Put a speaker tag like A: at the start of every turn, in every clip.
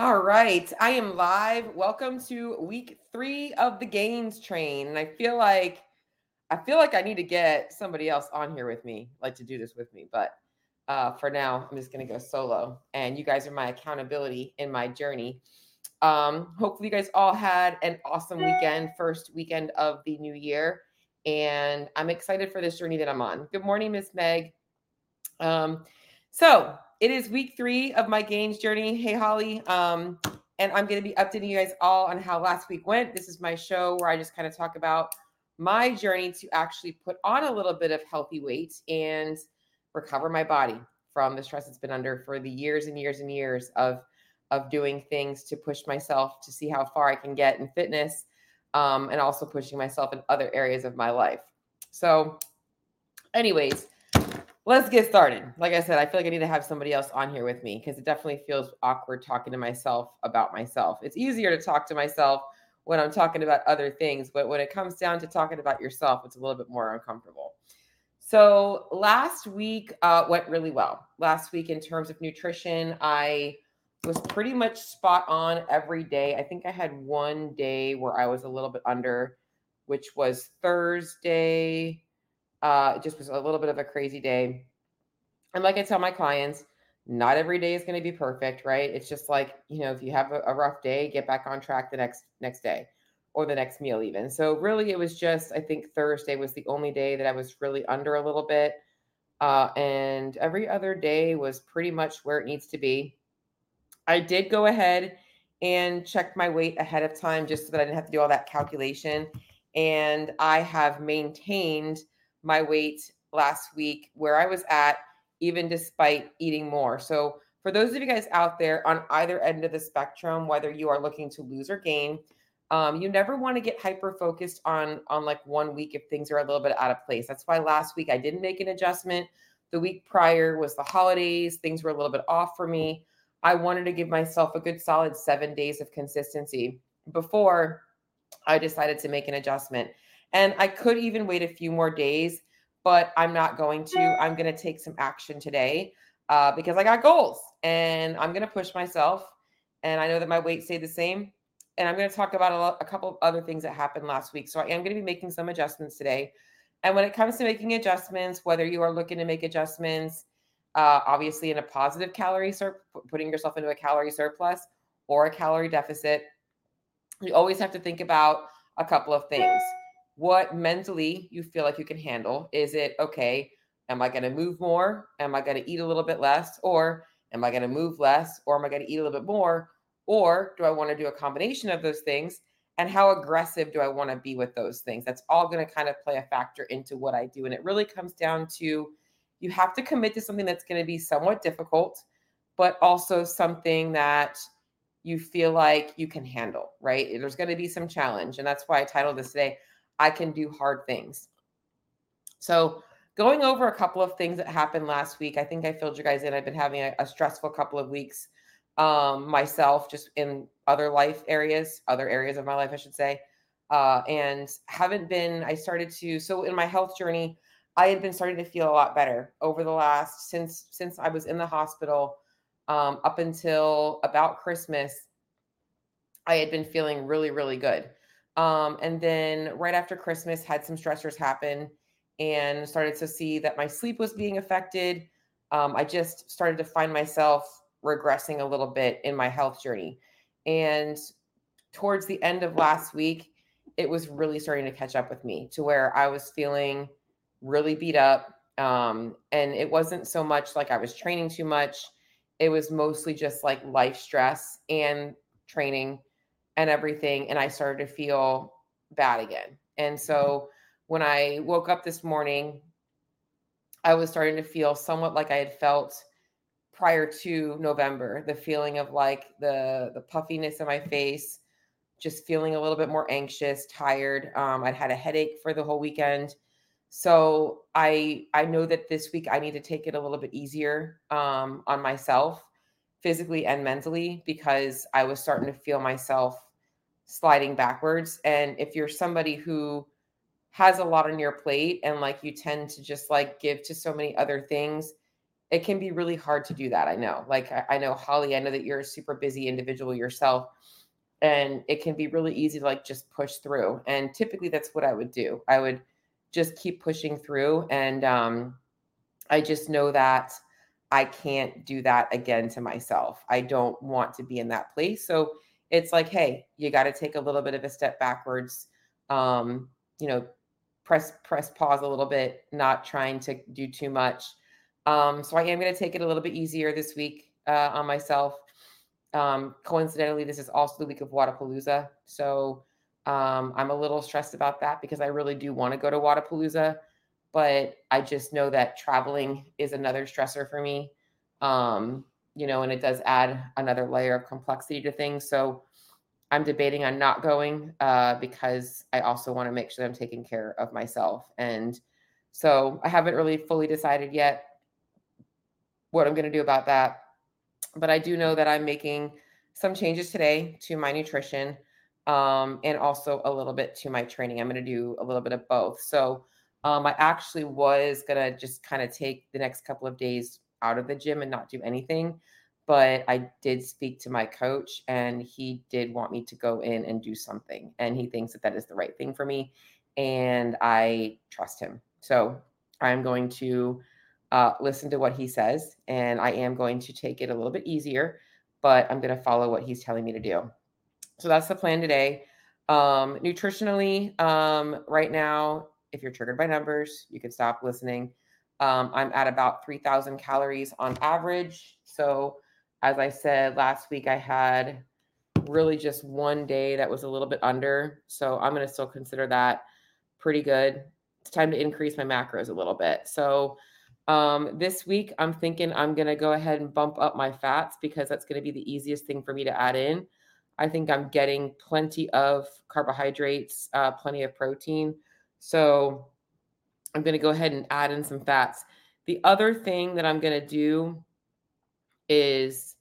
A: All right, I am live. Welcome to week three of the Gainz Train. And I feel like I feel like I need to get somebody else on here with me, like to do this with me. But uh, for now, I'm just gonna go solo. And you guys are my accountability in my journey. Um, hopefully, you guys all had an awesome weekend, first weekend of the new year. And I'm excited for this journey that I'm on. Good morning, Miss Meg. Um, so it is week three of my gains journey. Hey, Holly. Um, and I'm going to be updating you guys all on how last week went. This is my show where I just kind of talk about my journey to actually put on a little bit of healthy weight and recover my body from the stress it's been under for the years and years and years of of doing things to push myself to see how far I can get in fitness um, and also pushing myself in other areas of my life. So, anyways, let's get started. Like I said, I feel like I need to have somebody else on here with me because it definitely feels awkward talking to myself about myself. It's easier to talk to myself when I'm talking about other things, but when it comes down to talking about yourself, it's a little bit more uncomfortable. So last week uh, went really well. Last week, in terms of nutrition, I was pretty much spot on every day. I think I had one day where I was a little bit under, which was Thursday uh, it just was a little bit of a crazy day. And like I tell my clients, not every day is going to be perfect, right? It's just like, you know, if you have a, a rough day, get back on track the next next day or the next meal even. So really it was just I think Thursday was the only day that I was really under a little bit. Uh, and every other day was pretty much where it needs to be. I did go ahead and check my weight ahead of time just so that I didn't have to do all that calculation. And I have maintained my weight last week where I was at, even despite eating more. So, for those of you guys out there on either end of the spectrum, whether you are looking to lose or gain, um, you never want to get hyper focused on on like one week if things are a little bit out of place. That's why last week I didn't make an adjustment. The week prior was the holidays; things were a little bit off for me. I wanted to give myself a good solid seven days of consistency before I decided to make an adjustment. And I could even wait a few more days, but I'm not going to. I'm going to take some action today uh, because I got goals and I'm going to push myself. And I know that my weight stayed the same. And I'm going to talk about a, lot, a couple of other things that happened last week. So I am going to be making some adjustments today. And when it comes to making adjustments, whether you are looking to make adjustments, uh, obviously in a positive calorie sur- putting yourself into a calorie surplus or a calorie deficit, you always have to think about a couple of things what mentally you feel like you can handle. Is it okay? Am I going to move more? Am I going to eat a little bit less? Or am I going to move less? Or am I going to eat a little bit more? Or do I want to do a combination of those things? And how aggressive do I want to be with those things? That's all going to kind of play a factor into what I do. And it really comes down to you have to commit to something that's going to be somewhat difficult, but also something that you feel like you can handle, right? There's going to be some challenge. And that's why I titled this today I can do hard things. So, going over a couple of things that happened last week, I think I filled you guys in. I've been having a, a stressful couple of weeks um, myself, just in other life areas, other areas of my life, I should say. Uh, and haven't been, I started to, so in my health journey, I had been starting to feel a lot better over the last, since, since I was in the hospital um, up until about Christmas, I had been feeling really, really good. Um, and then right after Christmas, had some stressors happen and started to see that my sleep was being affected. Um, I just started to find myself regressing a little bit in my health journey. And towards the end of last week, it was really starting to catch up with me to where I was feeling really beat up. Um, and it wasn't so much like I was training too much, it was mostly just like life stress and training and everything. And I started to feel bad again. And mm-hmm. so when I woke up this morning, I was starting to feel somewhat like I had felt prior to November, the feeling of like the the puffiness in my face, just feeling a little bit more anxious, tired. Um, I'd had a headache for the whole weekend. So I I know that this week I need to take it a little bit easier um, on myself, physically and mentally, because I was starting to feel myself sliding backwards. And if you're somebody who has a lot on your plate and like you tend to just like give to so many other things, it can be really hard to do that. I know. Like, I, I know, Holly, I know that you're a super busy individual yourself and it can be really easy to like just push through and typically that's what i would do i would just keep pushing through and um i just know that i can't do that again to myself i don't want to be in that place so it's like hey you got to take a little bit of a step backwards um you know press press pause a little bit not trying to do too much um so i am going to take it a little bit easier this week uh, on myself um, coincidentally, this is also the week of Wodapalooza. So um, I'm a little stressed about that because I really do want to go to Wodapalooza, but I just know that traveling is another stressor for me. Um, you know, and it does add another layer of complexity to things. So I'm debating on not going uh, because I also want to make sure I'm taking care of myself. And so I haven't really fully decided yet what I'm going to do about that but I do know that I'm making some changes today to my nutrition um, and also a little bit to my training. I'm going to do a little bit of both. So um, I actually was going to just kind of take the next couple of days out of the gym and not do anything. But I did speak to my coach, and he did want me to go in and do something. And he thinks that that is the right thing for me. And I trust him. So I'm going to uh, listen to what he says, and I am going to take it a little bit easier, but I'm going to follow what he's telling me to do. So that's the plan today. Um, nutritionally, um, right now, if you're triggered by numbers, you can stop listening. Um, I'm at about 3,000 calories on average. So, as I said last week, I had really just one day that was a little bit under. So, I'm going to still consider that pretty good. It's time to increase my macros a little bit. So, um, this week, I'm thinking I'm going to go ahead and bump up my fats because that's going to be the easiest thing for me to add in. I think I'm getting plenty of carbohydrates, uh, plenty of protein. So I'm going to go ahead and add in some fats. The other thing that I'm going to do is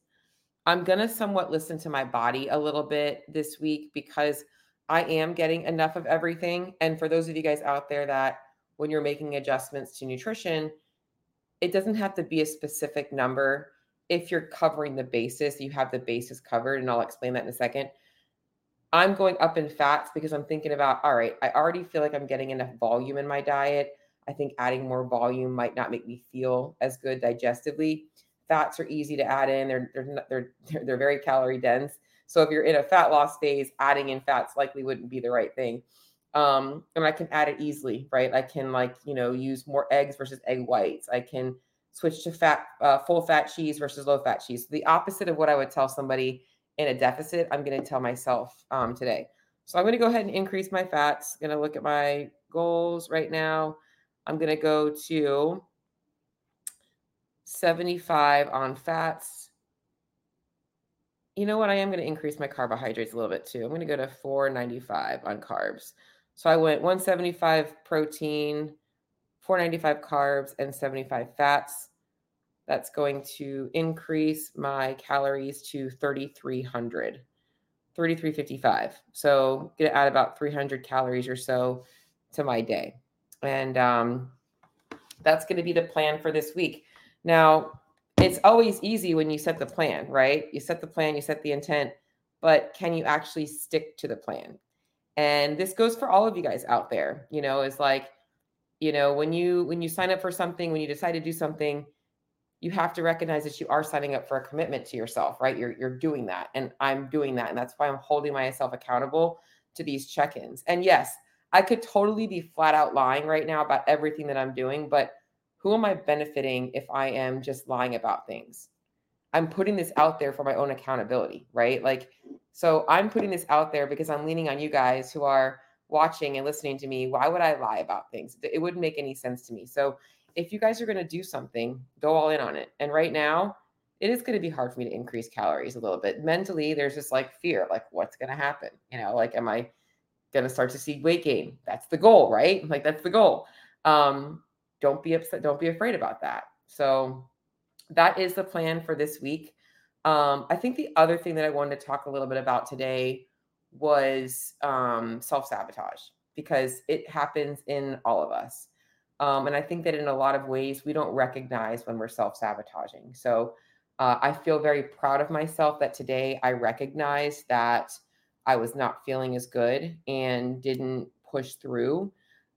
A: I'm going to somewhat listen to my body a little bit this week because I am getting enough of everything. And for those of you guys out there that when you're making adjustments to nutrition, it doesn't have to be a specific number. If you're covering the basis, you have the basis covered, and I'll explain that in a second. I'm going up in fats because I'm thinking about, all right, I already feel like I'm getting enough volume in my diet. I think adding more volume might not make me feel as good digestively. Fats are easy to add in. They're they're they're they're very calorie dense. So if you're in a fat loss phase, adding in fats likely wouldn't be the right thing. Um and i can add it easily right? I can like you know use more eggs versus egg whites. I can switch to fat uh, full fat cheese versus low fat cheese. The opposite of what i would tell somebody in a deficit i'm going to tell myself um, today. So i'm going to go ahead and increase my fats. Going to look at my goals right now i'm going to go to 75 on fats you know what i am going to increase my carbohydrates a little bit too i'm going to go to 495 on carbs so I went 175 protein, 495 carbs, and 75 fats. That's going to increase my calories to 3,300, 3,355. So going to add about 300 calories or so to my day. And um, that's going to be the plan for this week. Now, it's always easy when you set the plan, right? You set the plan, you set the intent, but can you actually stick to the plan? and this goes for all of you guys out there you know is like you know when you when you sign up for something when you decide to do something you have to recognize that you are signing up for a commitment to yourself right you're you're doing that and i'm doing that and that's why i'm holding myself accountable to these check-ins and yes i could totally be flat out lying right now about everything that i'm doing but who am i benefiting if i am just lying about things i'm putting this out there for my own accountability right like so I'm putting this out there because I'm leaning on you guys who are watching and listening to me. Why would I lie about things? It wouldn't make any sense to me. So if you guys are going to do something, go all in on it. And right now, it is going to be hard for me to increase calories a little bit. Mentally, there's just like fear, like what's going to happen? You know, like am I to start to see weight gain? That's the goal, right? Like that's the goal. Um, don't be upset. Don't be afraid about that. So that is the plan for this week. Um, I think the other thing that I wanted to talk a little bit about today was um, self sabotage because it happens in all of us. Um, and I think that in a lot of ways, we don't recognize when we're self sabotaging. So uh, I feel very proud of myself that today I recognize that I was not feeling as good and didn't push through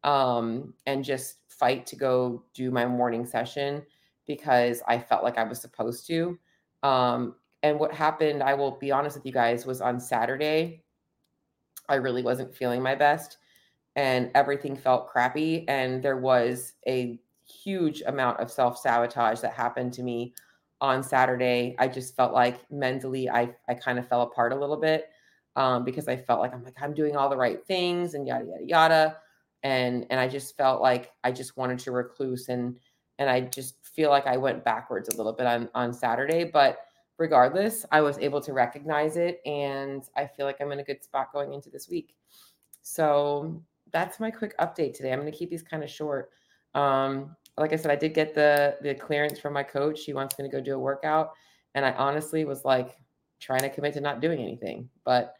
A: um, and just fight to go do my morning session because I felt like I was supposed to. Um, and what happened, I will be honest with you guys, was on Saturday, I really wasn't feeling my best and everything felt crappy. And there was a huge amount of self sabotage that happened to me on Saturday. I just felt like mentally, I, I kind of fell apart a little bit um, because I felt like I'm like, I'm doing all the right things and yada, yada, yada. And, and I just felt like I just wanted to recluse and, and I just feel like I went backwards a little bit on, on Saturday, but regardless, I was able to recognize it and I feel like I'm in a good spot going into this week. So that's my quick update today. I'm going to keep these kind of short. Um, like I said, I did get the the clearance from my coach. She wants me to go do a workout, and I honestly was like trying to commit to not doing anything, but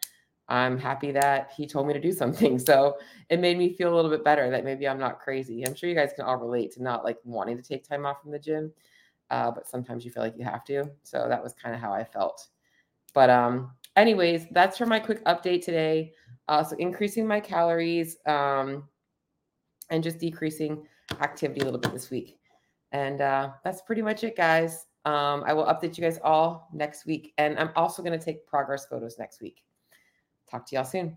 A: I'm happy that he told me to do something. So it made me feel a little bit better that maybe I'm not crazy. I'm sure you guys can all relate to not like wanting to take time off from the gym uh, but sometimes you feel like you have to. So that was kind of how I felt. But um, anyways, that's for my quick update today. Uh, so increasing my calories um, and just decreasing activity a little bit this week. And uh, that's pretty much it, guys. Um, I will update you guys all next week. And I'm also going to take progress photos next week. Talk to y'all soon.